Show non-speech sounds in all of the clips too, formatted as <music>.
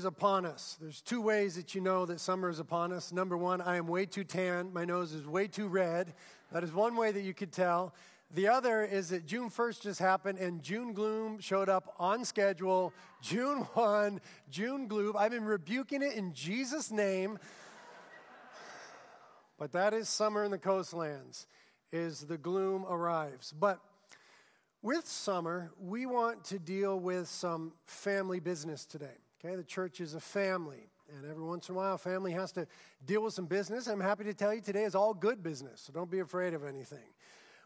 is upon us. There's two ways that you know that summer is upon us. Number one, I am way too tan. My nose is way too red. That is one way that you could tell. The other is that June 1st just happened and June gloom showed up on schedule. June <laughs> 1, June gloom. I've been rebuking it in Jesus' name. But that is summer in the coastlands, is the gloom arrives. But with summer, we want to deal with some family business today. Okay, the church is a family, and every once in a while, family has to deal with some business. I'm happy to tell you today is all good business, so don't be afraid of anything.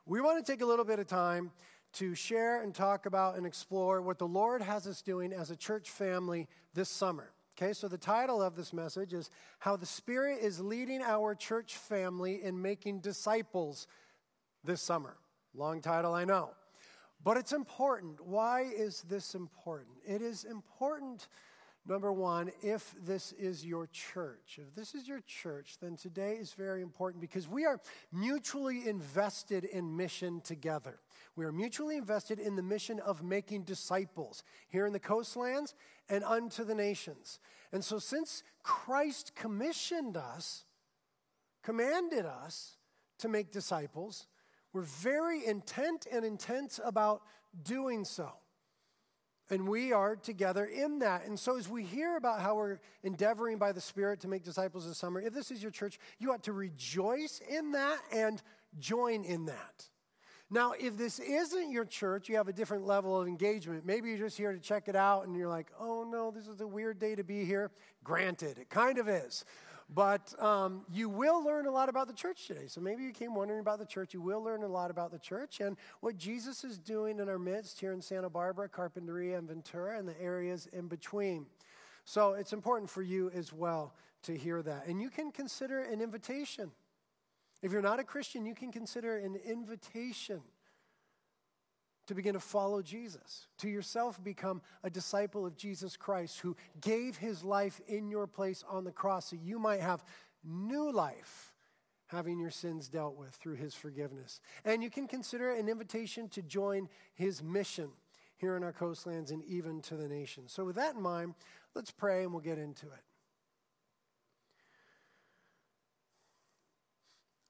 We want to take a little bit of time to share and talk about and explore what the Lord has us doing as a church family this summer. Okay, so the title of this message is How the Spirit is Leading Our Church Family in Making Disciples this summer. Long title, I know. But it's important. Why is this important? It is important, number one, if this is your church. If this is your church, then today is very important because we are mutually invested in mission together. We are mutually invested in the mission of making disciples here in the coastlands and unto the nations. And so, since Christ commissioned us, commanded us to make disciples, we're very intent and intense about doing so. And we are together in that. And so, as we hear about how we're endeavoring by the Spirit to make disciples this summer, if this is your church, you ought to rejoice in that and join in that. Now, if this isn't your church, you have a different level of engagement. Maybe you're just here to check it out and you're like, oh no, this is a weird day to be here. Granted, it kind of is. But um, you will learn a lot about the church today. So maybe you came wondering about the church. You will learn a lot about the church and what Jesus is doing in our midst here in Santa Barbara, Carpinteria, and Ventura, and the areas in between. So it's important for you as well to hear that. And you can consider an invitation. If you're not a Christian, you can consider an invitation to begin to follow Jesus, to yourself become a disciple of Jesus Christ who gave his life in your place on the cross so you might have new life, having your sins dealt with through his forgiveness. And you can consider an invitation to join his mission here in our coastlands and even to the nations. So, with that in mind, let's pray and we'll get into it.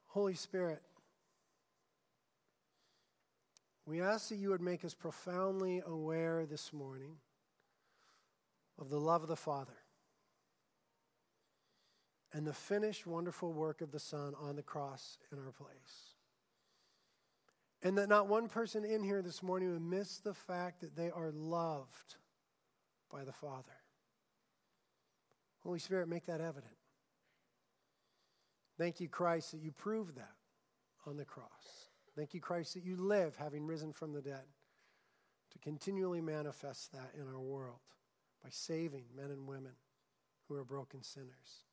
Holy Spirit, we ask that you would make us profoundly aware this morning of the love of the Father and the finished wonderful work of the Son on the cross in our place. And that not one person in here this morning would miss the fact that they are loved by the Father. Holy Spirit, make that evident. Thank you, Christ, that you proved that on the cross. Thank you, Christ, that you live, having risen from the dead, to continually manifest that in our world by saving men and women who are broken sinners.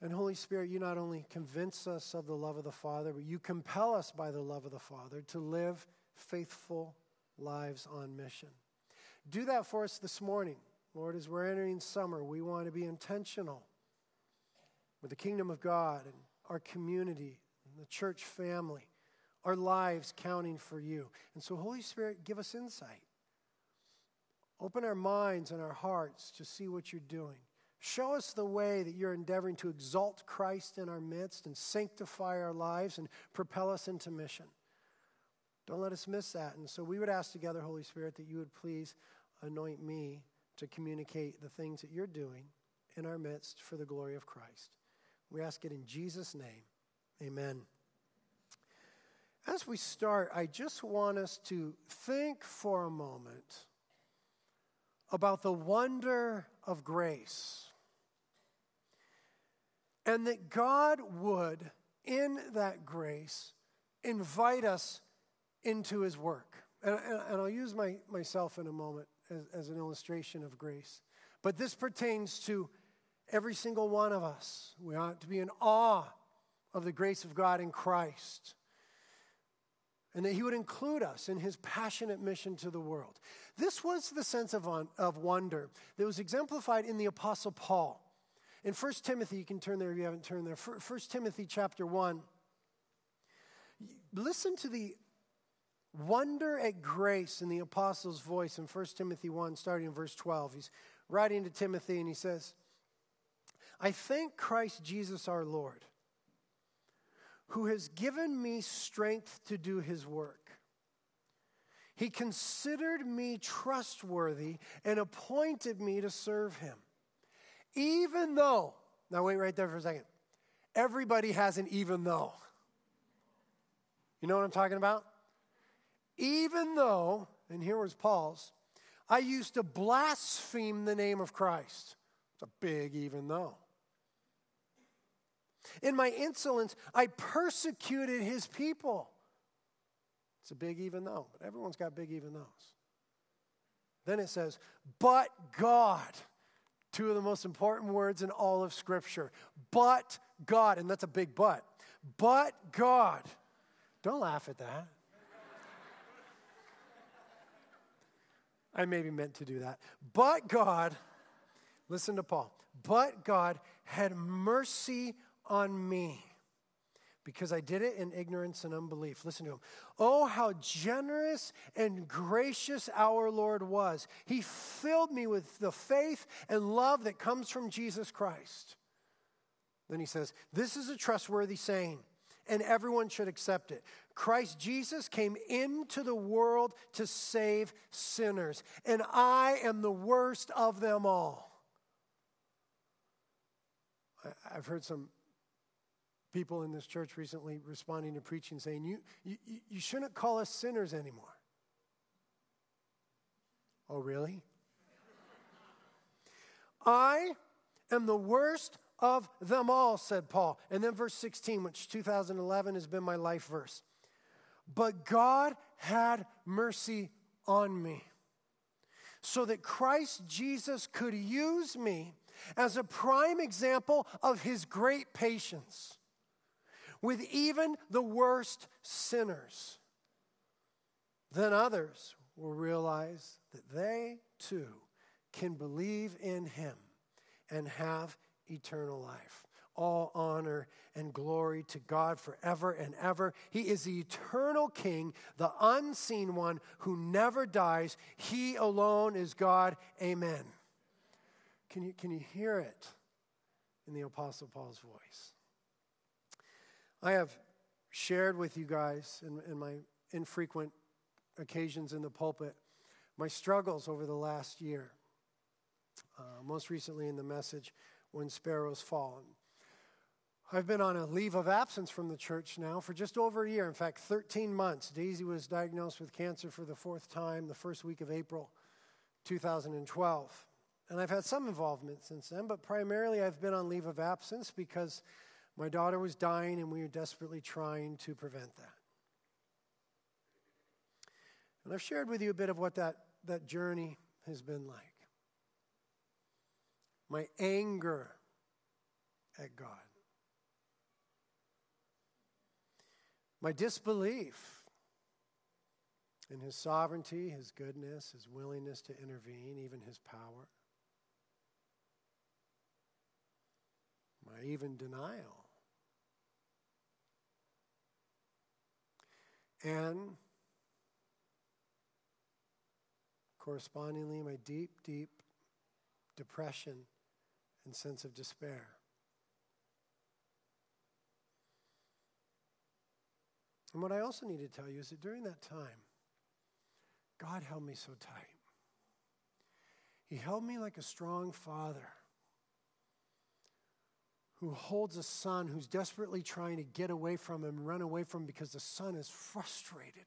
And Holy Spirit, you not only convince us of the love of the Father, but you compel us by the love of the Father to live faithful lives on mission. Do that for us this morning. Lord, as we're entering summer, we want to be intentional with the kingdom of God and our community and the church family our lives counting for you. And so, Holy Spirit, give us insight. Open our minds and our hearts to see what you're doing. Show us the way that you're endeavoring to exalt Christ in our midst and sanctify our lives and propel us into mission. Don't let us miss that. And so we would ask together, Holy Spirit, that you would please anoint me to communicate the things that you're doing in our midst for the glory of Christ. We ask it in Jesus' name. Amen. As we start, I just want us to think for a moment about the wonder of grace. And that God would, in that grace, invite us into his work. And, and I'll use my, myself in a moment as, as an illustration of grace. But this pertains to every single one of us. We ought to be in awe of the grace of God in Christ and that he would include us in his passionate mission to the world. This was the sense of, of wonder that was exemplified in the Apostle Paul. In 1 Timothy, you can turn there if you haven't turned there. 1 Timothy chapter 1. Listen to the wonder at grace in the apostle's voice in 1 Timothy 1, starting in verse 12. He's writing to Timothy, and he says, I thank Christ Jesus our Lord, who has given me strength to do his work. He considered me trustworthy and appointed me to serve him. Even though, now wait right there for a second. Everybody has an even though. You know what I'm talking about? Even though, and here was Paul's, I used to blaspheme the name of Christ. It's a big even though. In my insolence, I persecuted his people. It's a big even though, but everyone's got big even though. Then it says, but God. Two of the most important words in all of Scripture. But God, and that's a big but. But God. Don't laugh at that. I maybe meant to do that. But God, listen to Paul, but God had mercy on me because I did it in ignorance and unbelief. Listen to him. Oh, how generous and gracious our Lord was. He filled me with the faith and love that comes from Jesus Christ. Then he says, This is a trustworthy saying, and everyone should accept it. Christ Jesus came into the world to save sinners, and I am the worst of them all. I've heard some people in this church recently responding to preaching saying, You, you, you shouldn't call us sinners anymore. Oh, really? I am the worst of them all, said Paul. And then verse 16, which 2011 has been my life verse. But God had mercy on me so that Christ Jesus could use me as a prime example of his great patience with even the worst sinners, then others will realize that they too can believe in him and have eternal life. All honor and glory to God forever and ever. He is the eternal King, the unseen one who never dies. He alone is God. Amen. Can you, can you hear it in the Apostle Paul's voice? I have shared with you guys in, in my infrequent occasions in the pulpit my struggles over the last year. Uh, most recently in the message, When Sparrows Fall. I've been on a leave of absence from the church now for just over a year. In fact, 13 months. Daisy was diagnosed with cancer for the fourth time the first week of April 2012. And I've had some involvement since then, but primarily I've been on leave of absence because my daughter was dying, and we were desperately trying to prevent that. And I've shared with you a bit of what that, that journey has been like. My anger at God, my disbelief in His sovereignty, His goodness, His willingness to intervene, even His power, my even denial And correspondingly, my deep, deep depression and sense of despair. And what I also need to tell you is that during that time, God held me so tight. He held me like a strong father who holds a son who's desperately trying to get away from him, run away from him because the son is frustrated,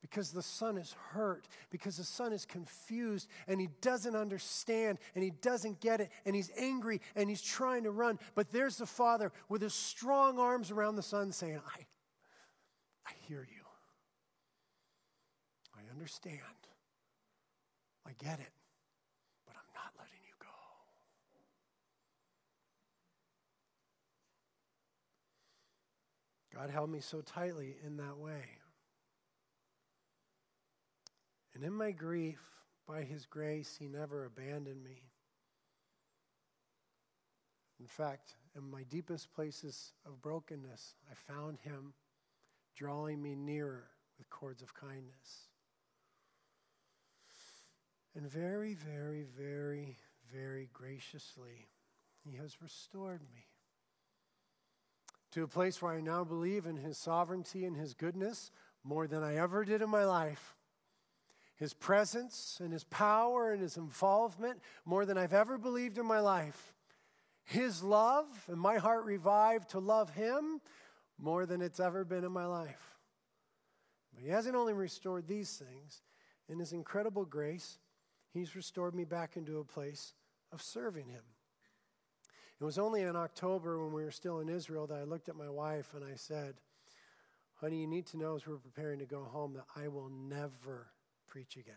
because the son is hurt, because the son is confused and he doesn't understand and he doesn't get it and he's angry and he's trying to run. But there's the father with his strong arms around the son saying, I, I hear you. I understand. I get it. God held me so tightly in that way. And in my grief, by His grace, He never abandoned me. In fact, in my deepest places of brokenness, I found Him drawing me nearer with cords of kindness. And very, very, very, very graciously, He has restored me to a place where I now believe in His sovereignty and His goodness more than I ever did in my life. His presence and His power and His involvement more than I've ever believed in my life. His love and my heart revived to love Him more than it's ever been in my life. But He hasn't only restored these things, in His incredible grace, He's restored me back into a place of serving Him. It was only in October when we were still in Israel that I looked at my wife and I said, Honey, you need to know as we're preparing to go home that I will never preach again.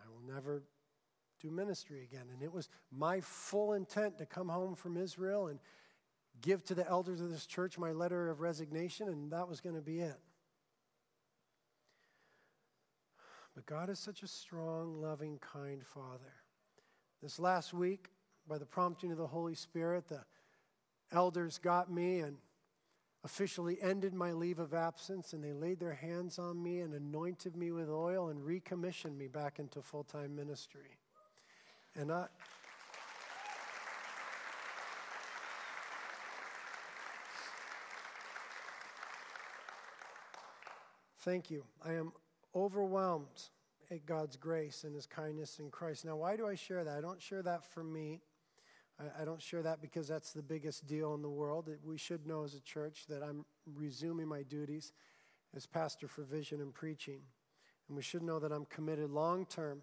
I will never do ministry again. And it was my full intent to come home from Israel and give to the elders of this church my letter of resignation, and that was going to be it. But God is such a strong, loving, kind Father. This last week, by the prompting of the Holy Spirit, the elders got me and officially ended my leave of absence, and they laid their hands on me and anointed me with oil and recommissioned me back into full time ministry. And I. Thank you. I am overwhelmed at God's grace and His kindness in Christ. Now, why do I share that? I don't share that for me. I, I don't share that because that's the biggest deal in the world. We should know as a church that I'm resuming my duties as pastor for vision and preaching. And we should know that I'm committed long term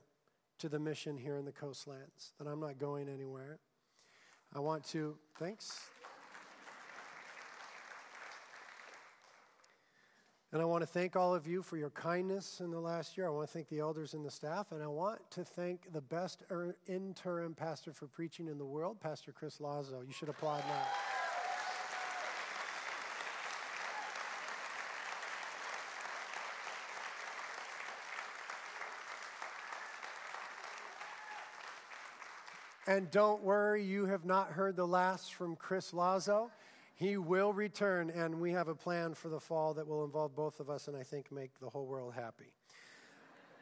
to the mission here in the coastlands, that I'm not going anywhere. I want to, thanks. And I want to thank all of you for your kindness in the last year. I want to thank the elders and the staff. And I want to thank the best er, interim pastor for preaching in the world, Pastor Chris Lazo. You should applaud now. And don't worry, you have not heard the last from Chris Lazo. He will return, and we have a plan for the fall that will involve both of us and I think make the whole world happy.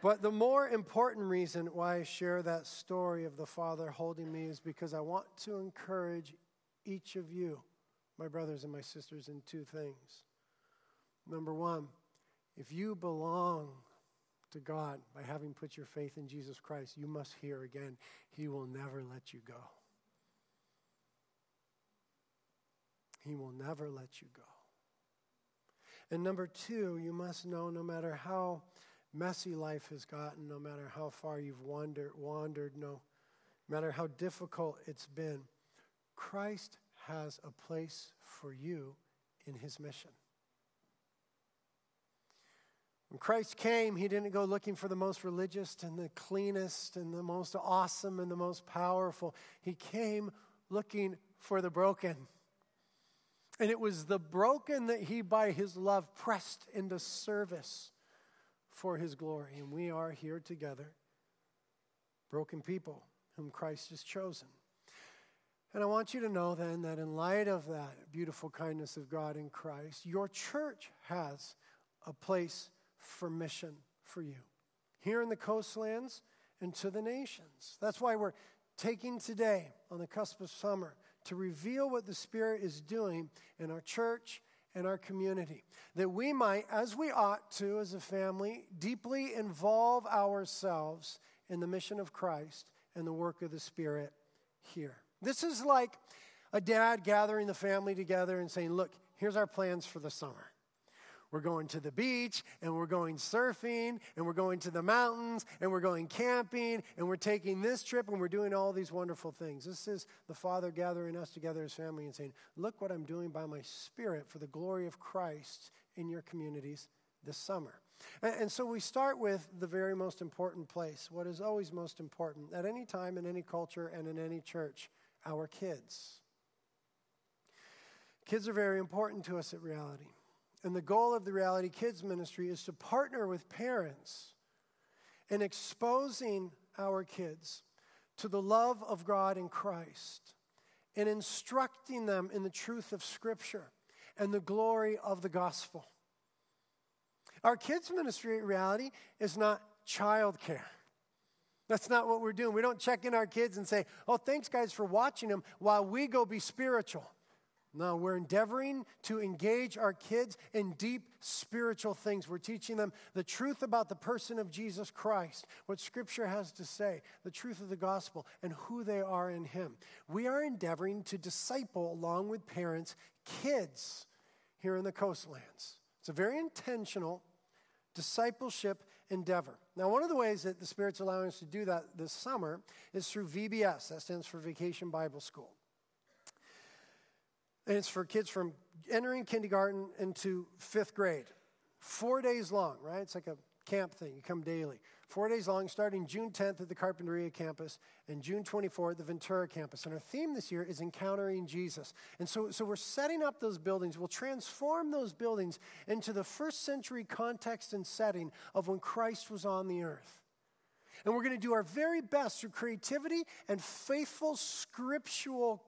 But the more important reason why I share that story of the Father holding me is because I want to encourage each of you, my brothers and my sisters, in two things. Number one, if you belong to God by having put your faith in Jesus Christ, you must hear again, He will never let you go. He will never let you go. And number two, you must know no matter how messy life has gotten, no matter how far you've wandered, wandered no matter how difficult it's been, Christ has a place for you in his mission. When Christ came, he didn't go looking for the most religious and the cleanest and the most awesome and the most powerful. He came looking for the broken. And it was the broken that he, by his love, pressed into service for his glory. And we are here together, broken people whom Christ has chosen. And I want you to know then that in light of that beautiful kindness of God in Christ, your church has a place for mission for you here in the coastlands and to the nations. That's why we're taking today on the cusp of summer to reveal what the Spirit is doing in our church and our community. That we might, as we ought to as a family, deeply involve ourselves in the mission of Christ and the work of the Spirit here. This is like a dad gathering the family together and saying, Look, here's our plans for the summer. We're going to the beach and we're going surfing and we're going to the mountains and we're going camping and we're taking this trip and we're doing all these wonderful things. This is the Father gathering us together as family and saying, Look what I'm doing by my Spirit for the glory of Christ in your communities this summer. And, so we start with the very most important place, what is always most important at any time in any culture and in any church our kids. Kids are very important to us at reality. And the goal of the Reality Kids ministry is to partner with parents in exposing our kids to the love of God in Christ and instructing them in the truth of Scripture and the glory of the gospel. Our kids' ministry at reality is not childcare. That's not what we're doing. We don't check in our kids and say, oh, thanks, guys, for watching them while we go be spiritual. No, we're endeavoring to engage our kids in deep spiritual things. We're teaching them the truth about the person of Jesus Christ, what Scripture has to say, the truth of the gospel, and who they are in Him. We are endeavoring to disciple, along with parents, kids here in the coastlands. It's a very intentional discipleship endeavor. Now, one of the ways that the Spirit's allowing us to do that this summer is through VBS, that stands for Vacation Bible School. And it's for kids from entering kindergarten into fifth grade. Four days long, right? It's like a camp thing. You come daily. Four days long, starting June 10th at the Carpinteria campus and June 24th at the Ventura campus. And our theme this year is Encountering Jesus. And so, so we're setting up those buildings. We'll transform those buildings into the first century context and setting of when Christ was on the earth. And we're going to do our very best through creativity and faithful scriptural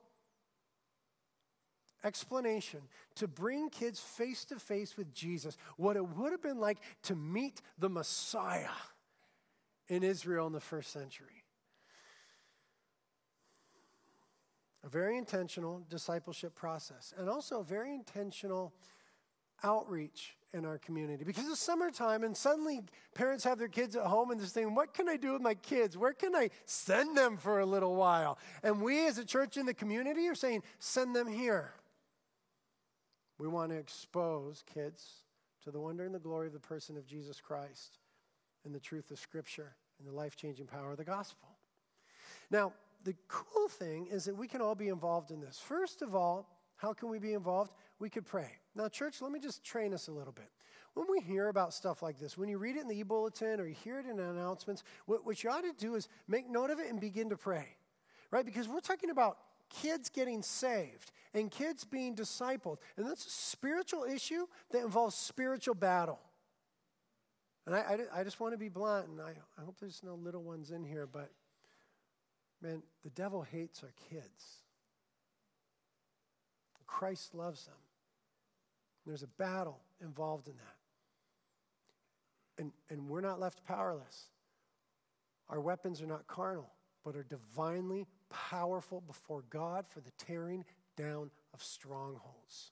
explanation to bring kids face to face with Jesus, what it would have been like to meet the Messiah in Israel in the first century. A very intentional discipleship process, and also a very intentional outreach in our community because it's summertime and suddenly parents have their kids at home and they're saying, What can I do with my kids? Where can I send them for a little while? And we as a church in the community are saying, Send them here. We want to expose kids to the wonder and the glory of the person of Jesus Christ and the truth of Scripture and the life changing power of the gospel. Now, the cool thing is that we can all be involved in this. First of all, how can we be involved? We could pray. Now, church, let me just train us a little bit. When we hear about stuff like this, when you read it in the e bulletin or you hear it in announcements, what, what you ought to do is make note of it and begin to pray, right? Because we're talking about kids getting saved and kids being discipled. And that's a spiritual issue that involves spiritual battle. And I, I, I just want to be blunt, and I, I hope there's no little ones in here, but man, the devil hates our kids. Christ loves them. There's a battle involved in that. And, and we're not left powerless. Our weapons are not carnal, but are divinely powerful before God for the tearing down of strongholds.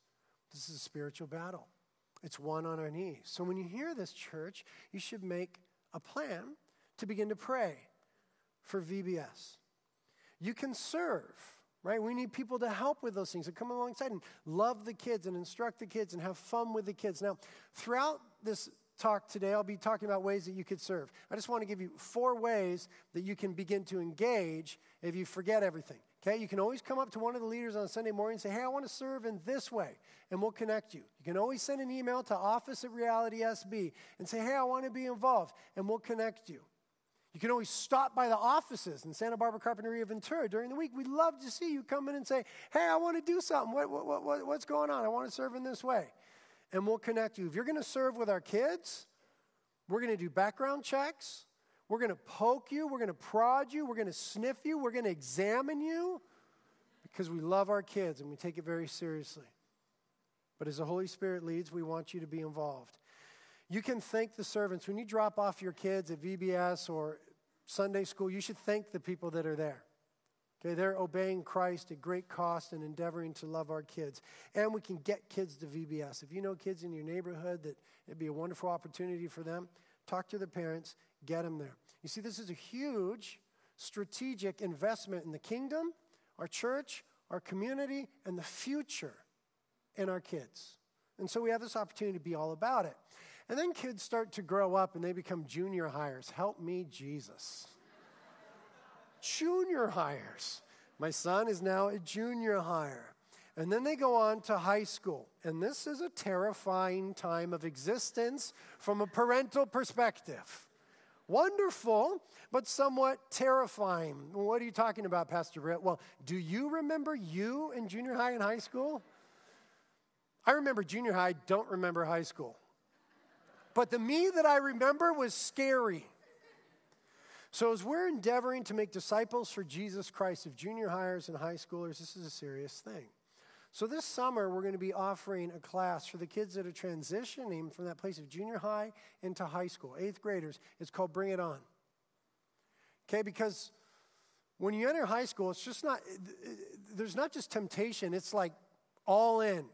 This is a spiritual battle. It's one on our knees. So when you hear this, church, you should make a plan to begin to pray for VBS. You can serve, right? We need people to help with those things and come alongside and love the kids and instruct the kids and have fun with the kids. Now, throughout this talk today, I'll be talking about ways that you could serve. I just want to give you four ways that you can begin to engage if you forget everything. Okay, you can always come up to one of the leaders on Sunday morning and say, Hey, I want to serve in this way, and we'll connect you. You can always send an email to office at Reality SB and say, Hey, I want to be involved, and we'll connect you. You can always stop by the offices in Santa Barbara Carpinteria Ventura during the week. We'd love to see you come in and say, Hey, I want to do something. What, what, what, what's going on? I want to serve in this way and we'll connect you. If you're going to serve with our kids, we're going to do background checks. We're going to poke you. We're going to prod you. We're going to sniff you. We're going to examine you because we love our kids and we take it very seriously. But as the Holy Spirit leads, we want you to be involved. You can thank the servants. When you drop off your kids at VBS or Sunday school, you should thank the people that are there. Okay, they're obeying Christ at great cost and endeavoring to love our kids. And we can get kids to VBS. If you know kids in your neighborhood that it'd be a wonderful opportunity for them, talk to the parents, get them there. You see, this is a huge strategic investment in the kingdom, our church, our community, and the future in our kids. And so we have this opportunity to be all about it. And then kids start to grow up and they become junior highers. Help me, Jesus junior highers. My son is now a junior higher. And then they go on to high school. And this is a terrifying time of existence from a parental perspective. Wonderful, but somewhat terrifying. What are you talking about, Pastor Britt? Well, do you remember you in junior high and high school? I remember junior high, don't remember high school. But the me that I remember was scary. So, as we're endeavoring to make disciples for Jesus Christ of junior highers and high schoolers, this is a serious thing. So, this summer, we're going to be offering a class for the kids that are transitioning from that place of junior high into high school, eighth graders. It's called Bring It On. okay? Because when you enter high school, it's just not, there's not just temptation, it's like all in,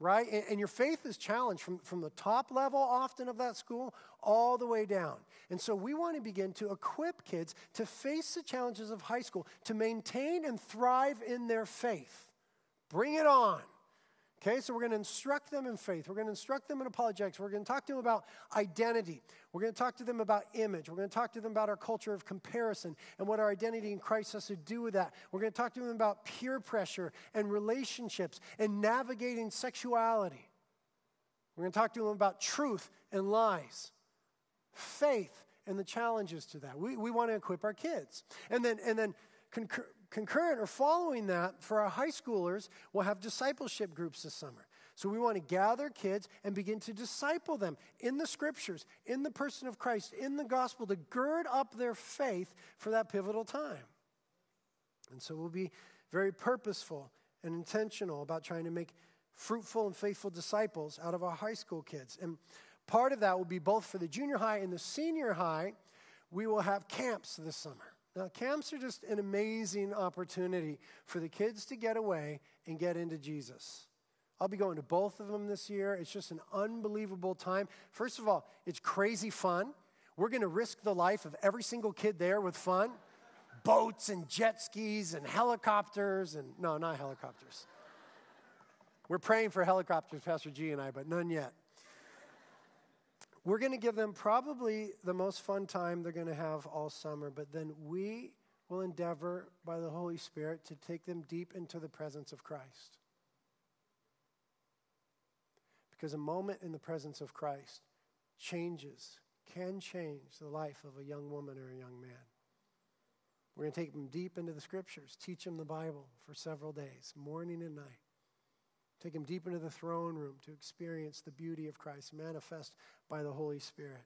right? And, your faith is challenged from, from the top level often of that school all the way down. And so we want to begin to equip kids to face the challenges of high school, to maintain and thrive in their faith. Bring it on. Okay, so we're going to instruct them in faith. We're going to instruct them in apologetics. We're going to talk to them about identity. We're going to talk to them about image. We're going to talk to them about our culture of comparison and what our identity in Christ has to do with that. We're going to talk to them about peer pressure and relationships and navigating sexuality. We're going to talk to them about truth and lies, faith and the challenges to that. We, we want to equip our kids. And then, and then concur, concurrent or following that, for our high schoolers, we'll have discipleship groups this summer. So we want to gather kids and begin to disciple them in the scriptures, in the person of Christ, in the gospel, to gird up their faith for that pivotal time. And so we'll be very purposeful and intentional about trying to make fruitful and faithful disciples out of our high school kids. And part of that will be both for the junior high and the senior high. We will have camps this summer. Now, camps are just an amazing opportunity for the kids to get away and get into Jesus. I'll be going to both of them this year. It's just an unbelievable time. First of all, it's crazy fun. We're going to risk the life of every single kid there with fun boats and jet skis and helicopters and no, not helicopters. We're praying for helicopters, Pastor G and I, but none yet. We're going to give them probably the most fun time they're going to have all summer, but then we will endeavor by the Holy Spirit to take them deep into the presence of Christ. Because a moment in the presence of Christ changes, can change the life of a young woman or a young man. We're going to take them deep into the scriptures, teach them the Bible for several days, morning and night. Take them deep into the throne room to experience the beauty of Christ manifest by the Holy Spirit.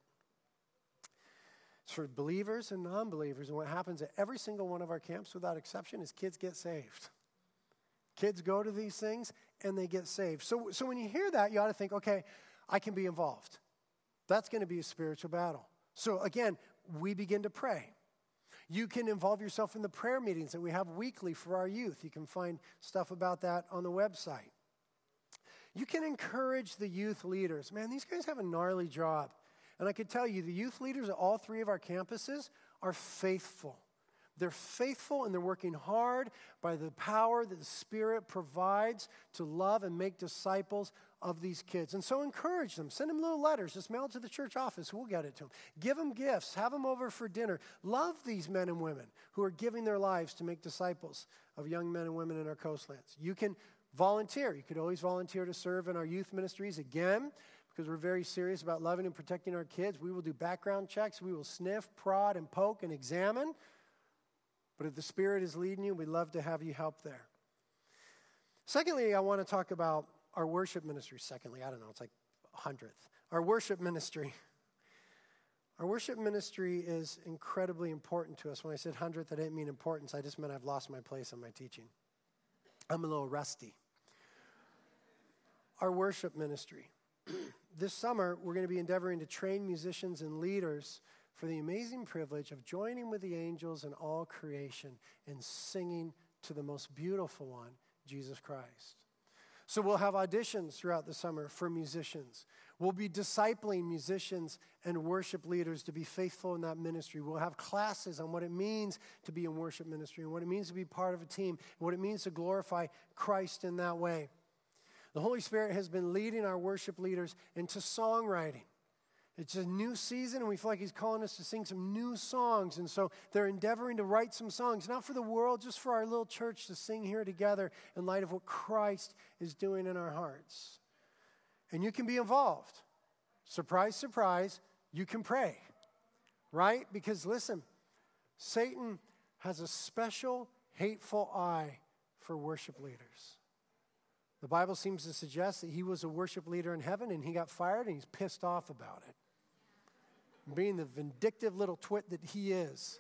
It's for believers and non believers. And what happens at every single one of our camps, without exception, is kids get saved. Kids go to these things and they get saved. So, so when you hear that, you ought to think, okay, I can be involved. That's going to be a spiritual battle. So again, we begin to pray. You can involve yourself in the prayer meetings that we have weekly for our youth. You can find stuff about that on the website. You can encourage the youth leaders. Man, these guys have a gnarly job. And I can tell you, the youth leaders at all three of our campuses are faithful. They're faithful and they're working hard by the power that the Spirit provides to love and make disciples of these kids. And so encourage them. Send them little letters. Just mail it to the church office. We'll get it to them. Give them gifts. Have them over for dinner. Love these men and women who are giving their lives to make disciples of young men and women in our coastlands. You can Volunteer. You could always volunteer to serve in our youth ministries. Again, because we're very serious about loving and protecting our kids, we will do background checks. We will sniff, prod, and poke and examine. But if the Spirit is leading you, we'd love to have you help there. Secondly, I want to talk about our worship ministry. Secondly, I don't know, it's like hundredth. Our worship ministry. <laughs> Our worship ministry is incredibly important to us. When I said hundredth, I didn't mean importance. I just meant I've lost my place in my teaching. I'm a little rusty our worship ministry. <clears throat> this summer, we're going to be endeavoring to train musicians and leaders for the amazing privilege of joining with the angels and all creation and singing to the most beautiful one, Jesus Christ. So we'll have auditions throughout the summer for musicians. We'll be discipling musicians and worship leaders to be faithful in that ministry. We'll have classes on what it means to be in worship ministry and what it means to be part of a team and what it means to glorify Christ in that way. The Holy Spirit has been leading our worship leaders into songwriting. It's a new season, and we feel like He's calling us to sing some new songs. And so they're endeavoring to write some songs, not for the world, just for our little church to sing here together in light of what Christ is doing in our hearts. And you can be involved. Surprise, surprise, you can pray, right? Because listen, Satan has a special hateful eye for worship leaders. The Bible seems to suggest that he was a worship leader in heaven and he got fired and he's pissed off about it. Being the vindictive little twit that he is,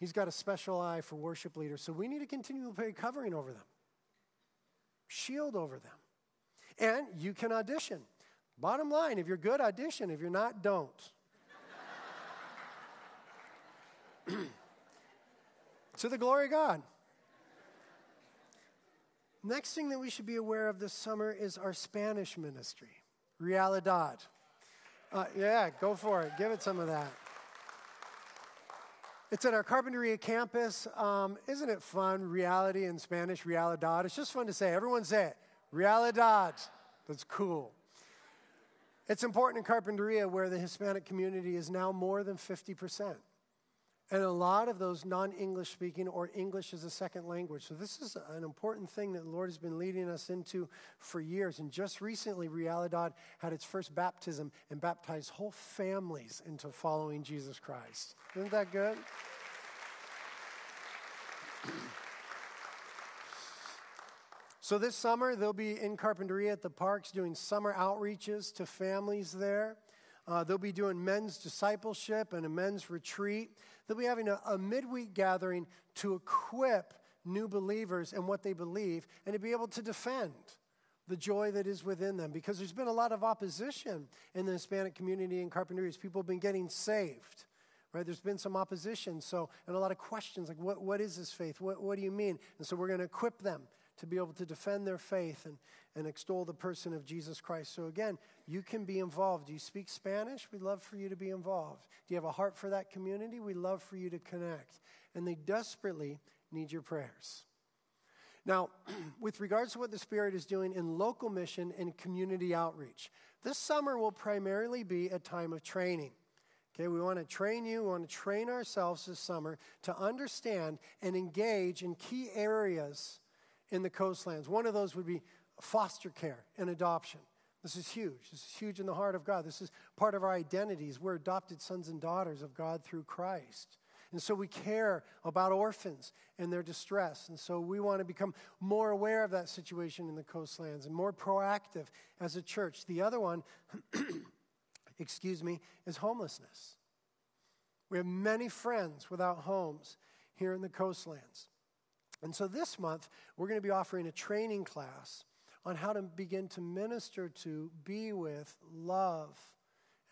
he's got a special eye for worship leaders. So we need to continue to pay covering over them, shield over them. And you can audition. Bottom line, if you're good, audition. If you're not, don't. <clears throat> to the glory of God. Next thing that we should be aware of this summer is our Spanish ministry, Realidad. Uh, yeah, go for it. Give it some of that. It's at our Carpinteria campus. Um, isn't it fun? Reality in Spanish, realidad. It's just fun to say. Everyone say it. Realidad. That's cool. It's important in Carpinteria where the Hispanic community is now more than 50%. And a lot of those non English speaking or English as a second language. So, this is an important thing that the Lord has been leading us into for years. And just recently, Realidad had its first baptism and baptized whole families into following Jesus Christ. Isn't that good? <clears throat> So, this summer, they'll be in Carpinteria at the parks doing summer outreaches to families there. Uh, they'll be doing men's discipleship and a men's retreat. They'll be having a, a midweek gathering to equip new believers in what they believe and to be able to defend the joy that is within them because there's been a lot of opposition in the Hispanic community in Carpinteria. People have been getting saved, right? There's been some opposition, so, and a lot of questions like, what, what is this faith? What, what do you mean? And so we're going to equip them to be able to defend their faith and, and extol the person of Jesus Christ. So, again, you can be involved. Do you speak Spanish? We'd love for you to be involved. Do you have a heart for that community? We'd love for you to connect. And they desperately need your prayers. Now, <clears throat> with regards to what the Spirit is doing in local mission and community outreach, this summer will primarily be a time of training. Okay, we want to train you, we want to train ourselves this summer to understand and engage in key areas in the coastlands. One of those would be foster care and adoption. This is huge. This is huge in the heart of God. This is part of our identities. We're adopted sons and daughters of God through Christ. And so we care about orphans and their distress. And so we want to become more aware of that situation in the coastlands and more proactive as a church. The other one, <clears throat> excuse me, is homelessness. We have many friends without homes here in the coastlands. And so this month, we're going to be offering a training class on how to begin to minister to, be with, love,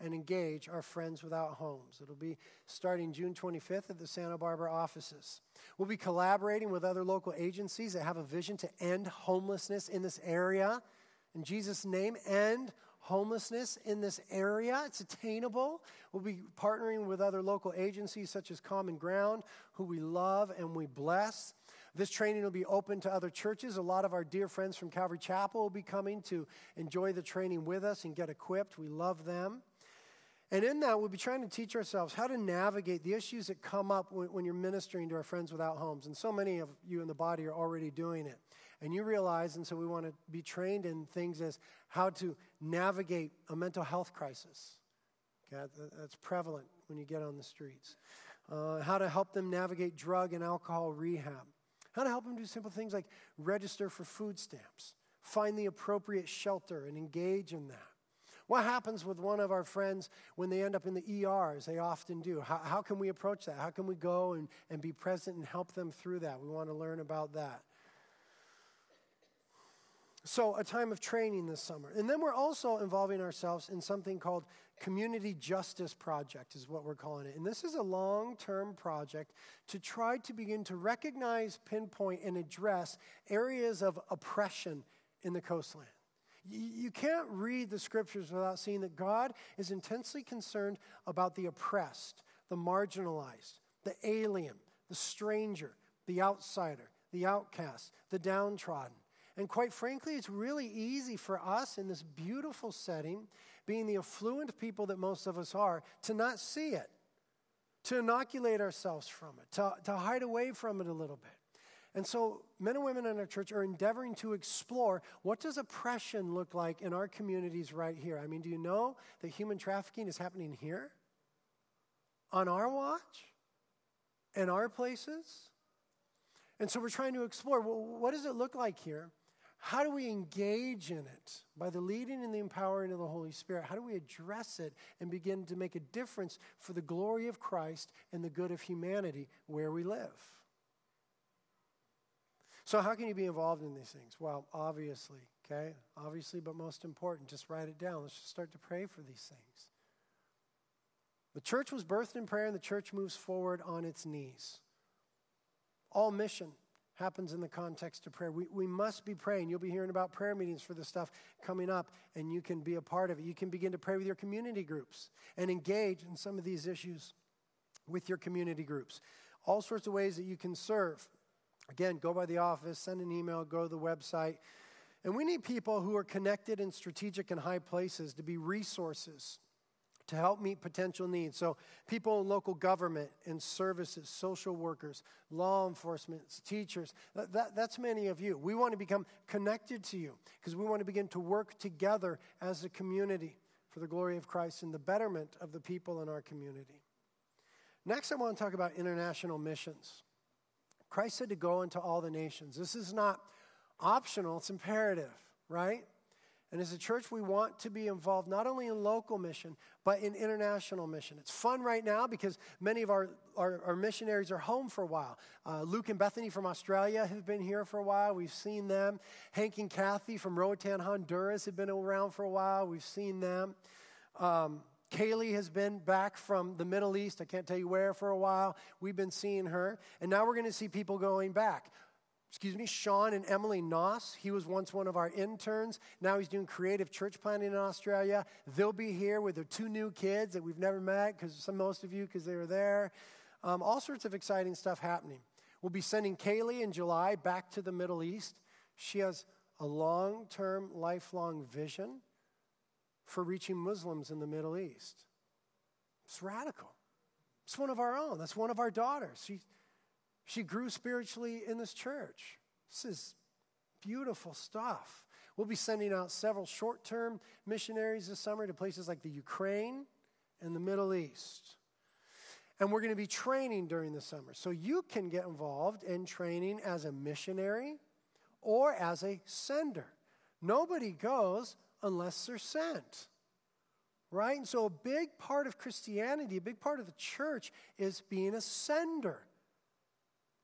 and engage our friends without homes. It'll be starting June 25th at the Santa Barbara offices. We'll be collaborating with other local agencies that have a vision to end homelessness in this area. In Jesus' name, end homelessness in this area. It's attainable. We'll be partnering with other local agencies such as Common Ground, who we love and we bless. This training will be open to other churches. A lot of our dear friends from Calvary Chapel will be coming to enjoy the training with us and get equipped. We love them. And in that, we'll be trying to teach ourselves how to navigate the issues that come up when, when, you're ministering to our friends without homes. And so many of you in the body are already doing it. And you realize, and so we want to be trained in things as how to navigate a mental health crisis. Okay, that's prevalent when you get on the streets. Uh, how to help them navigate drug and alcohol rehab. How to help them do simple things like register for food stamps, find the appropriate shelter, and engage in that. What happens with one of our friends when they end up in the ER, as they often do? How, how can we approach that? How can we go and, and be present and help them through that? We want to learn about that. So, a time of training this summer. And then we're also involving ourselves in something called Community Justice Project, is what we're calling it. And this is a long term project to try to begin to recognize, pinpoint, and address areas of oppression in the coastland. You can't read the scriptures without seeing that God is intensely concerned about the oppressed, the marginalized, the alien, the stranger, the outsider, the outcast, the downtrodden. And quite frankly, it's really easy for us in this beautiful setting, being the affluent people that most of us are, to not see it, to inoculate ourselves from it, to, to hide away from it a little bit. And so men and women in our church are endeavoring to explore what does oppression look like in our communities right here? I mean, do you know that human trafficking is happening here? On our watch? In our places? And so we're trying to explore well, what does it look like here? How do we engage in it? By the leading and the empowering of the Holy Spirit. How do we address it and begin to make a difference for the glory of Christ and the good of humanity where we live? So, how can you be involved in these things? Well, obviously, okay? Obviously, but most important, just write it down. Let's just start to pray for these things. The church was birthed in prayer, and the church moves forward on its knees. All mission happens in the context of prayer. We, we must be praying. You'll be hearing about prayer meetings for this stuff coming up, and you can be a part of it. You can begin to pray with your community groups and engage in some of these issues with your community groups. All sorts of ways that you can serve. Again, go by the office, send an email, go to the website. And we need people who are connected in strategic and high places to be resources to help meet potential needs. So, people in local government and services, social workers, law enforcement, teachers, that, that, that's many of you. We want to become connected to you because we want to begin to work together as a community for the glory of Christ and the betterment of the people in our community. Next, I want to talk about international missions. Christ said to go into all the nations. This is not optional, it's imperative, right? And as a church, we want to be involved not only in local mission, but in international mission. It's fun right now because many of our, our, our missionaries are home for a while. Uh, Luke and Bethany from Australia have been here for a while. We've seen them. Hank and Kathy from Roatan, Honduras have been around for a while. We've seen them. Um, Kaylee has been back from the Middle East. I can't tell you where for a while. We've been seeing her. And now we're going to see people going back excuse me, Sean and Emily Noss. He was once one of our interns. Now he's doing creative church planting in Australia. They'll be here with their two new kids that we've never met because some most of you because they were there. Um, all sorts of exciting stuff happening. We'll be sending Kaylee in July back to the Middle East. She has a long term, lifelong vision for reaching Muslims in the Middle East. It's radical. It's one of our own. That's one of our daughters. She grew spiritually in this church. This is beautiful stuff. We'll be sending out several short term missionaries this summer to places like the Ukraine and the Middle East. And we're going to be training during the summer. So you can get involved in training as a missionary or as a sender. Nobody goes unless they're sent. Right? And so a big part of Christianity, a big part of the church is being a sender.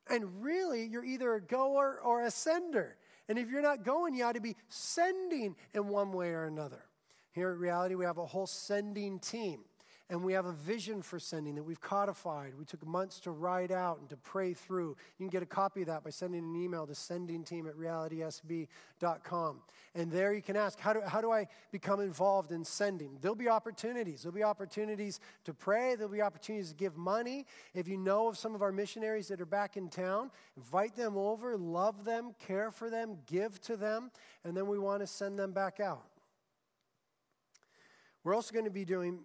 And really, you're either a goer or a sender. And if you're not going, you ought to be sending in one way or another. Here at Reality, we have a whole sending team. And we have a vision for sending that we've codified. We took months to write out and to pray through. You can get a copy of that by sending an email to sendingteam at realitysb.com. And there you can ask, how do, how do I become involved in sending? There'll be opportunities. There'll be opportunities to pray. There'll be opportunities to give money. If you know of some of our missionaries that are back in town, invite them over, love them, care for them, give to them, and then we want to send them back out. We're also going to be doing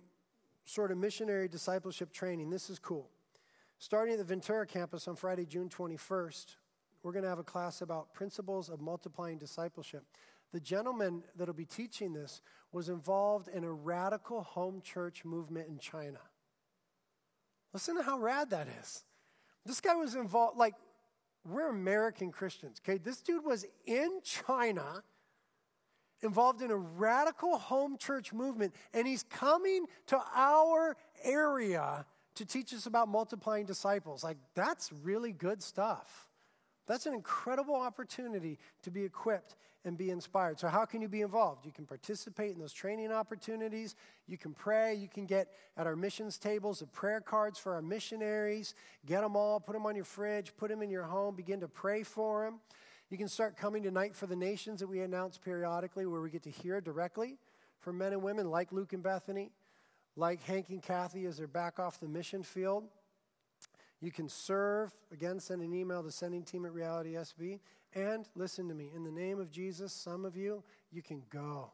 sort of missionary discipleship training. This is cool. Starting at the Ventura campus on Friday, June 21st, we're going to have a class about principles of multiplying discipleship. The gentleman that'll be teaching this was involved in a radical home church movement in China. Listen to how rad that is. This guy was involved, like, we're American Christians, okay? This dude was in China involved in a radical home church movement, and he's coming to our area to teach us about multiplying disciples. Like, that's really good stuff. That's an incredible opportunity to be equipped and be inspired. So, how can you be involved? You can participate in those training opportunities. You can pray. You can get at our missions tables the prayer cards for our missionaries. Get them all, put them on your fridge, put them in your home, begin to pray for them. You can start coming to Night for the Nations that we announce periodically, where we get to hear directly from men and women like Luke and Bethany, like Hank and Kathy as they're back off the mission field. You can serve. Again, send an email to sending team at Reality SB. And listen to me, in the name of Jesus, some of you, you can go.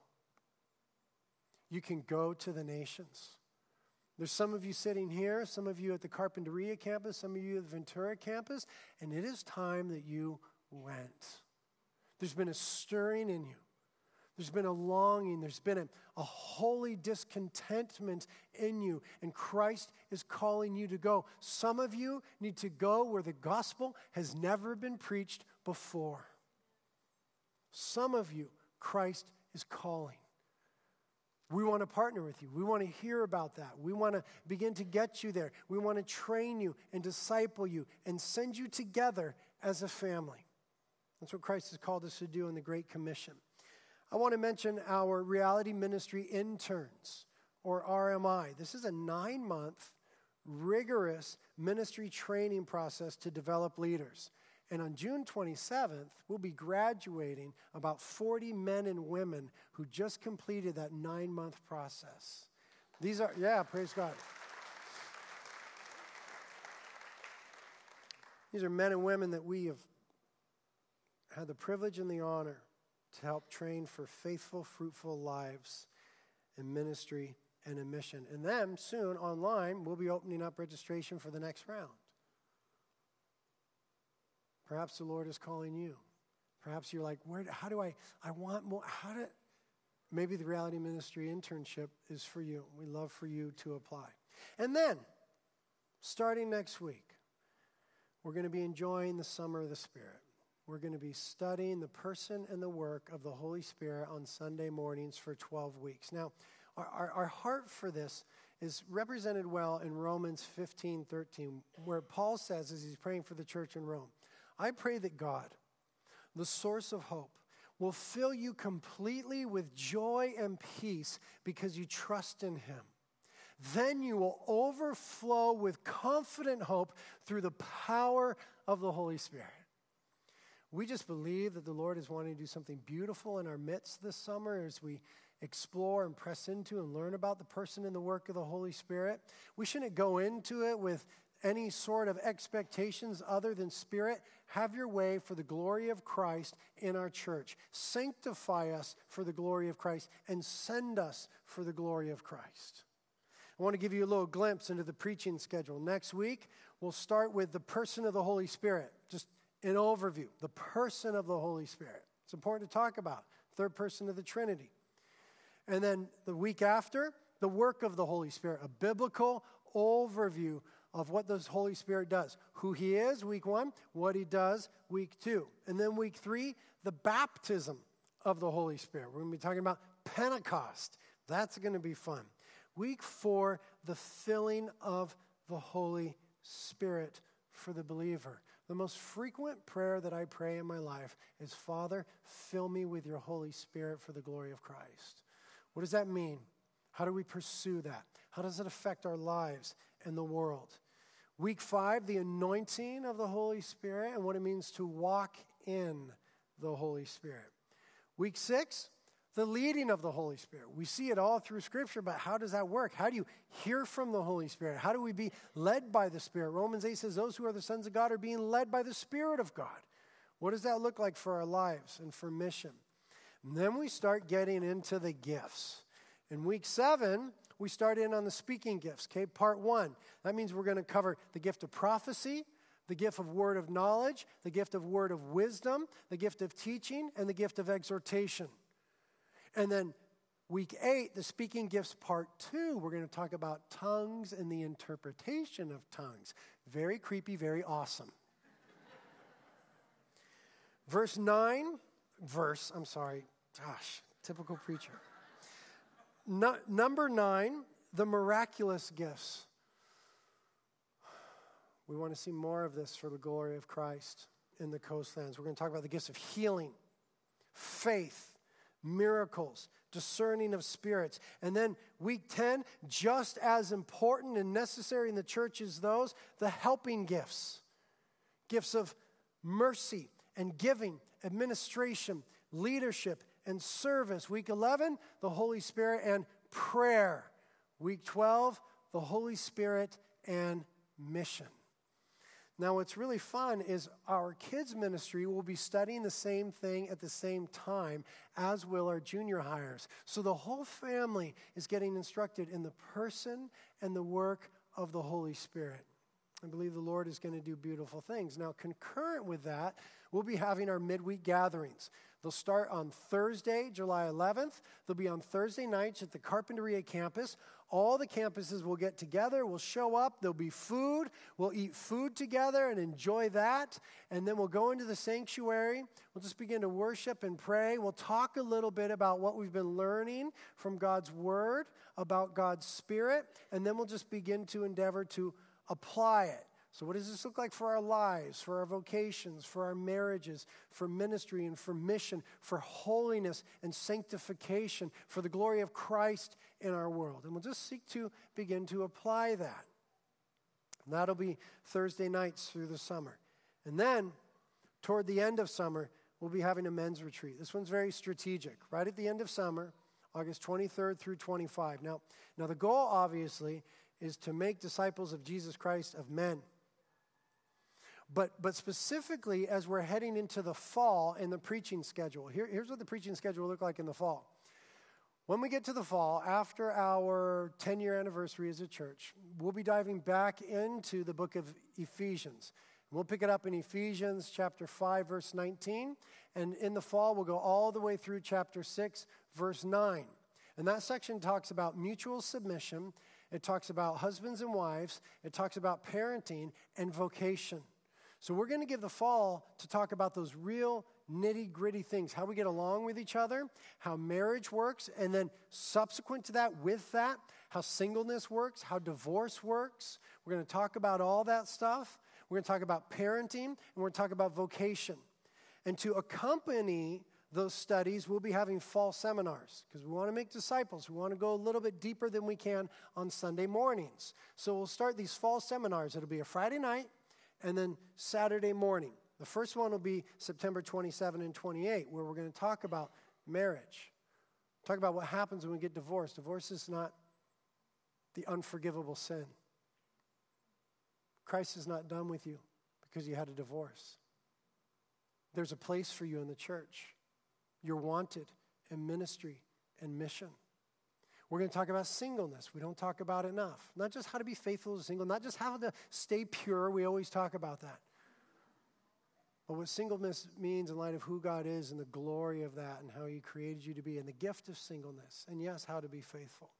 You can go to the nations. There's some of you sitting here, some of you at the Carpinteria campus, some of you at the Ventura campus, and it is time that you went. There's been a stirring in you. There's been a longing. There's been a, a holy discontentment in you. And Christ is calling you to go. Some of you need to go where the gospel has never been preached before. Some of you, Christ is calling. We want to partner with you. We want to hear about that. We want to begin to get you there. We want to train you and disciple you and send you together as a family. That's what Christ has called us to do in the Great Commission. I want to mention our reality ministry interns, or RMI. This is a nine month, rigorous ministry training process to develop leaders. And on June 27th, we'll be graduating about 40 men and women who just completed that nine month process. These are, yeah, praise God. These are men and women that we have had the privilege and the honor to help train for faithful, fruitful lives in ministry and in mission. And then soon online, we'll be opening up registration for the next round. Perhaps the Lord is calling you. Perhaps you're like, where, how do I, I want more, how do, maybe the reality ministry internship is for you. We love for you to apply. And then, starting next week, we're going to be enjoying the summer of the Spirit. We're going to be studying the person and the work of the Holy Spirit on Sunday mornings for 12 weeks. Now, our, our, our heart for this is represented well in Romans 15 13, where Paul says, as he's praying for the church in Rome, I pray that God, the source of hope, will fill you completely with joy and peace because you trust in Him. Then you will overflow with confident hope through the power of the Holy Spirit. We just believe that the Lord is wanting to do something beautiful in our midst this summer as we explore and press into and learn about the person and the work of the Holy Spirit. We shouldn't go into it with any sort of expectations other than Spirit, have your way for the glory of Christ in our church. Sanctify us for the glory of Christ and send us for the glory of Christ. I want to give you a little glimpse into the preaching schedule. Next week, we'll start with the person of the Holy Spirit. Just an overview the person of the Holy Spirit. It's important to talk about. Third person of the Trinity. And then the week after, the work of the Holy Spirit, a biblical overview of what the Holy Spirit does. Who He is, week one, what He does, week two. And then week three, the baptism of the Holy Spirit. We're going to be talking about Pentecost. That's going to be fun. Week four, the filling of the Holy Spirit for the believer. The most frequent prayer that I pray in my life is Father, fill me with your Holy Spirit for the glory of Christ. What does that mean? How do we pursue that? How does it affect our lives and the world? Week five, the anointing of the Holy Spirit and what it means to walk in the Holy Spirit. Week six, the leading of the Holy Spirit. We see it all through Scripture, but how does that work? How do you hear from the Holy Spirit? How do we be led by the Spirit? Romans 8 says, Those who are the sons of God are being led by the Spirit of God. What does that look like for our lives and for mission? And then we start getting into the gifts. In week seven, we start in on the speaking gifts, okay? Part one. That means we're going to cover the gift of prophecy, the gift of word of knowledge, the gift of word of wisdom, the gift of teaching, and the gift of exhortation. And then week eight, the speaking gifts part two, we're going to talk about tongues and the interpretation of tongues. Very creepy, very awesome. verse nine, verse, I'm sorry, gosh, typical preacher. No, number nine, the miraculous gifts. We want to see more of this for the glory of Christ in the coastlands. We're going to talk about the gifts of healing, faith, miracles, discerning of spirits. And then week 10, just as important and necessary in the church as those, the helping gifts gifts of mercy and giving, administration, leadership, and service. Week 11, the Holy Spirit and prayer. Week 12, the Holy Spirit and mission. Now, what's really fun is our kids' ministry will be studying the same thing at the same time, as will our junior highers. So the whole family is getting instructed in the person and the work of the Holy Spirit. I believe the Lord is going to do beautiful things. Now, concurrent with that, we'll be having our midweek gatherings. They'll start on Thursday, July 11th. They'll be on Thursday nights at the Carpinteria campus. All the campuses will get together, we'll show up, there'll be food, we'll eat food together and enjoy that. And then we'll go into the sanctuary. We'll just begin to worship and pray. We'll talk a little bit about what we've been learning from God's Word, about God's Spirit, and then we'll just begin to endeavor to apply it. So, what does this look like for our lives, for our vocations, for our marriages, for ministry and for mission, for holiness and sanctification, for the glory of Christ in our world? And we'll just seek to begin to apply that. And that'll be Thursday nights through the summer. And then, toward the end of summer, we'll be having a men's retreat. This one's very strategic. Right at the end of summer, August 23rd through 25. Now, now the goal, obviously, is to make disciples of Jesus Christ of men. But, but specifically, as we're heading into the fall in the preaching schedule, here, here's what the preaching schedule will look like in the fall. When we get to the fall, after our 10 year anniversary as a church, we'll be diving back into the book of Ephesians. We'll pick it up in Ephesians chapter 5, verse 19. And in the fall, we'll go all the way through chapter 6, verse 9. And that section talks about mutual submission, it talks about husbands and wives, it talks about parenting and vocation. So we're going to give the fall to talk about those real nitty gritty things how we get along with each other, how marriage works, and then subsequent to that, with that, how singleness works, how divorce works. We're going to talk about all that stuff. We're going to talk about parenting, and we're going to talk about vocation. And to accompany those studies, we'll be having fall seminars because we want to make disciples. We want to go a little bit deeper than we can on Sunday mornings. So we'll start these fall seminars. It'll be a Friday night and then Saturday morning. The first one will be September 27 and 28, where we're going to talk about marriage. Talk about what happens when we get divorced. Divorce is not the unforgivable sin. Christ is not done with you because you had a divorce. There's a place for you in the church. You're wanted in ministry and mission. We're going to talk about singleness. We don't talk about enough. Not just how to be faithful to single, not just how to stay pure. We always talk about that. But what singleness means in light of who God is and the glory of that and how He created you to be and the gift of singleness. And yes, how to be faithful.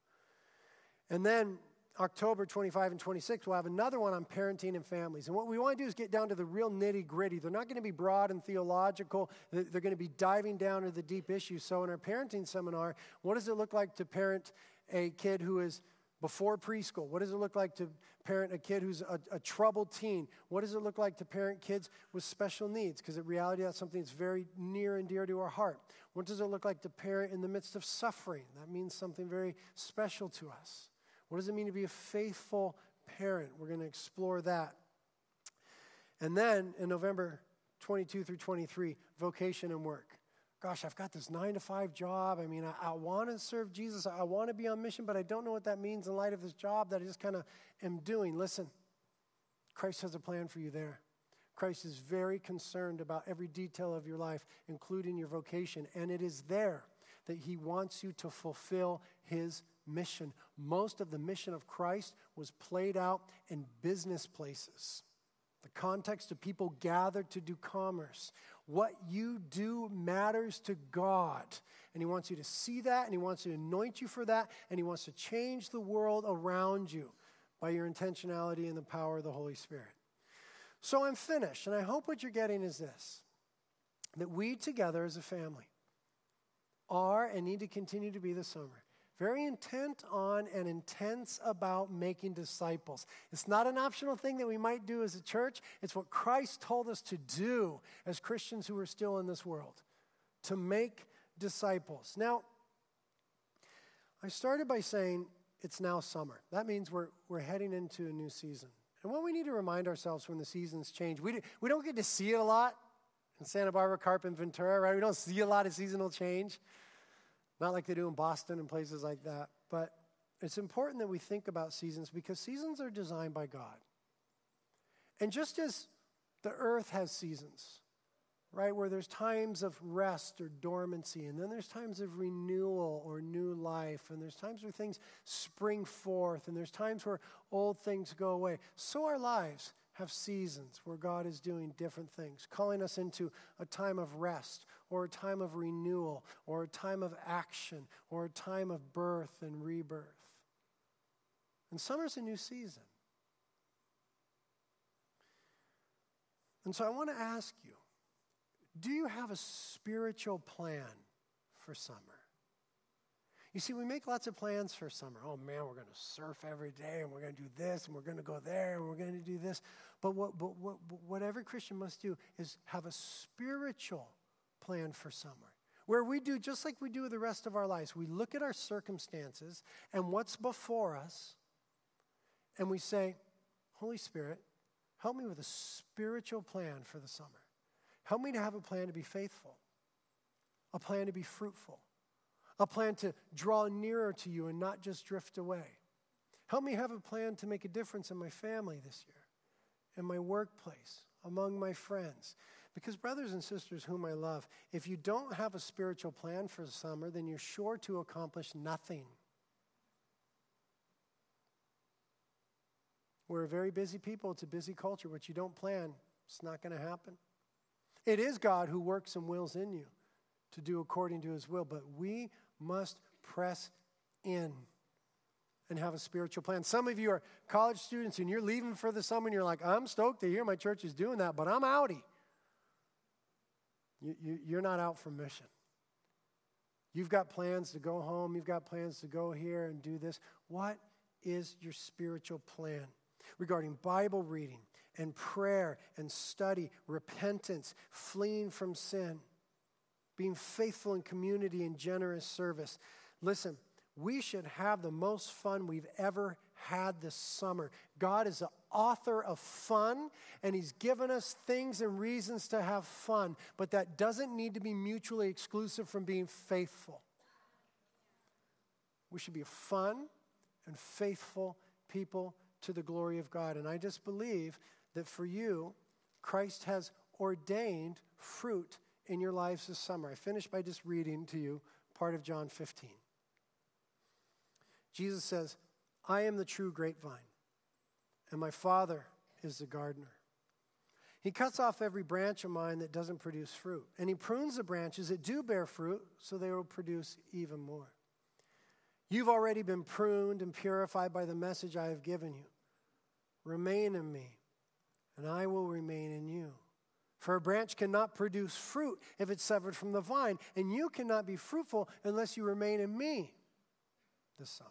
And then October 25 and 26, we'll have another one on parenting and families. And what we want to do is get down to the real nitty gritty. They're not going to be broad and theological, they're going to be diving down to the deep issues. So, in our parenting seminar, what does it look like to parent a kid who is before preschool? What does it look like to parent a kid who's a, a troubled teen? What does it look like to parent kids with special needs? Because in reality, that's something that's very near and dear to our heart. What does it look like to parent in the midst of suffering? That means something very special to us. What does it mean to be a faithful parent? We're going to explore that. And then in November 22 through 23, vocation and work. Gosh, I've got this nine to five job. I mean, I, I want to serve Jesus. I want to be on mission, but I don't know what that means in light of this job that I just kind of am doing. Listen, Christ has a plan for you there. Christ is very concerned about every detail of your life, including your vocation, and it is there that he wants you to fulfill his mission. Most of the mission of Christ was played out in business places. The context of people gathered to do commerce. What you do matters to God. And He wants you to see that, and He wants to anoint you for that, and He wants to change the world around you by your intentionality and the power of the Holy Spirit. So I'm finished, and I hope what you're getting is this that we together as a family are and need to continue to be this summer very intent on and intense about making disciples. It's not an optional thing that we might do as a church, it's what Christ told us to do as Christians who are still in this world to make disciples. Now, I started by saying it's now summer. That means we're, we're heading into a new season. And what we need to remind ourselves when the seasons change, we, we don't get to see it a lot in Santa Barbara, Carp, and Ventura, right? We don't see a lot of seasonal change. Not like they do in Boston and places like that. But it's important that we think about seasons because seasons are designed by God. And just as the earth has seasons, right, where there's times of rest or dormancy, and then there's times of renewal or new life, and there's times where things spring forth, and there's times where old things go away, so our lives have seasons where God is doing different things, calling us into a time of rest or a time of renewal or a time of action or a time of birth and rebirth. And summer's a new season. And so I want to ask you do you have a spiritual plan for summer? You see, we make lots of plans for summer. Oh man, we're going to surf every day, and we're going to do this, and we're going to go there, and we're going to do this. But what, but what, but what every Christian must do is have a spiritual plan for summer, where we do just like we do the rest of our lives. We look at our circumstances and what's before us, and we say, Holy Spirit, help me with a spiritual plan for the summer. Help me to have a plan to be faithful, a plan to be fruitful, a plan to draw nearer to you and not just drift away. Help me have a plan to make a difference in my family this year, in my workplace, among my friends. Because, brothers and sisters whom I love, if you don't have a spiritual plan for the summer, then you're sure to accomplish nothing. We're a very busy people. It's a busy culture. What you don't plan, it's not going to happen. It is God who works and wills in you to do according to his will, but we must press in and have a spiritual plan. Some of you are college students and you're leaving for the summer and you're like, I'm stoked to hear my church is doing that, but I'm outie. You, you, you're not out for mission. You've got plans to go home, you've got plans to go here and do this. What is your spiritual plan regarding Bible reading and prayer and study, repentance, fleeing from sin? being faithful in community and generous service. Listen, we should have the most fun we've ever had this summer. God is the author of fun, and He's given us things and reasons to have fun, but that doesn't need to be mutually exclusive from being faithful. We should be fun and faithful people to the glory of God. And I just believe that for you, Christ has ordained fruit in your lives this summer. I finished by just reading to you part of John 15. Jesus says, I am the true grapevine, and my Father is the gardener. He cuts off every branch of mine that doesn't produce fruit, and he prunes the branches that do bear fruit so they will produce even more. You've already been pruned and purified by the message I have given you. Remain in me, and I will remain in you. For a branch cannot produce fruit if it's severed from the vine, and you cannot be fruitful unless you remain in me this summer.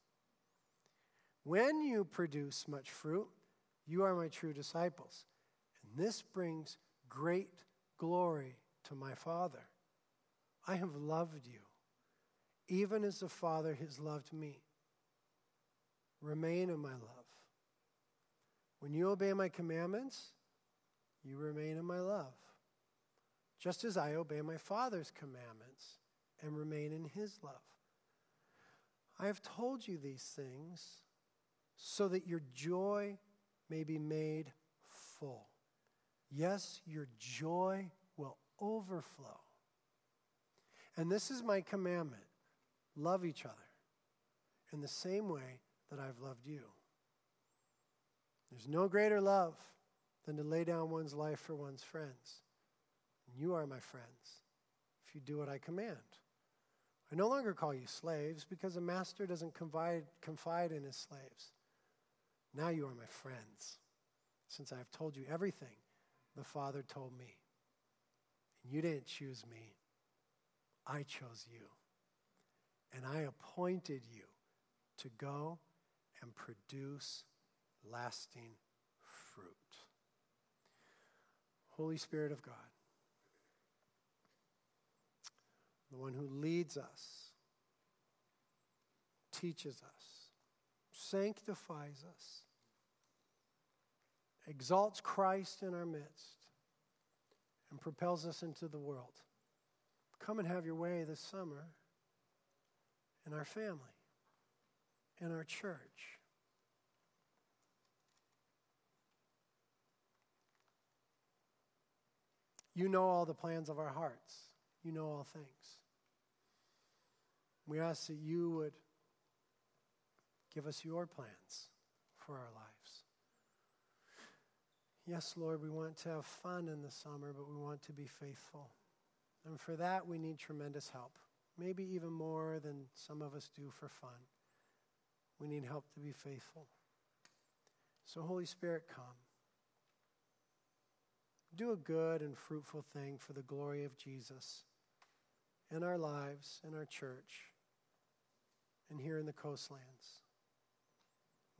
When you produce much fruit, you are my true disciples. And this brings great glory to my Father. I have loved you, even as the Father has loved me. Remain in my love. When you obey my commandments, you remain in my love just as I obey my Father's commandments and remain in his love. I have told you these things so that your joy may be made full. Yes, your joy will overflow. And this is my commandment love each other in the same way that I've loved you. There's no greater love than to lay down one's life for one's friends. And You are my friends if you do what I command. I no longer call you slaves because a master doesn't confide, confide in his slaves. Now you are my friends, since I have told you everything the Father told me. And you didn't choose me, I chose you. And I appointed you to go and produce lasting fruit. Holy Spirit of God the one who leads us, teaches us, sanctifies us, exalts Christ in our midst, and propels us into the world. Come and have your way this summer in our family, in our church. You know all the plans of our hearts. You know all things. We ask that you would Give us your plans for our lives. Yes, Lord, we want to have fun in the summer, but we want to be faithful. And for that, we need tremendous help, maybe even more than some of us do for fun. We need help to be faithful. So, Holy Spirit, come. Do a good and fruitful thing for the glory of Jesus in our lives, in our church, and here in the coastlands.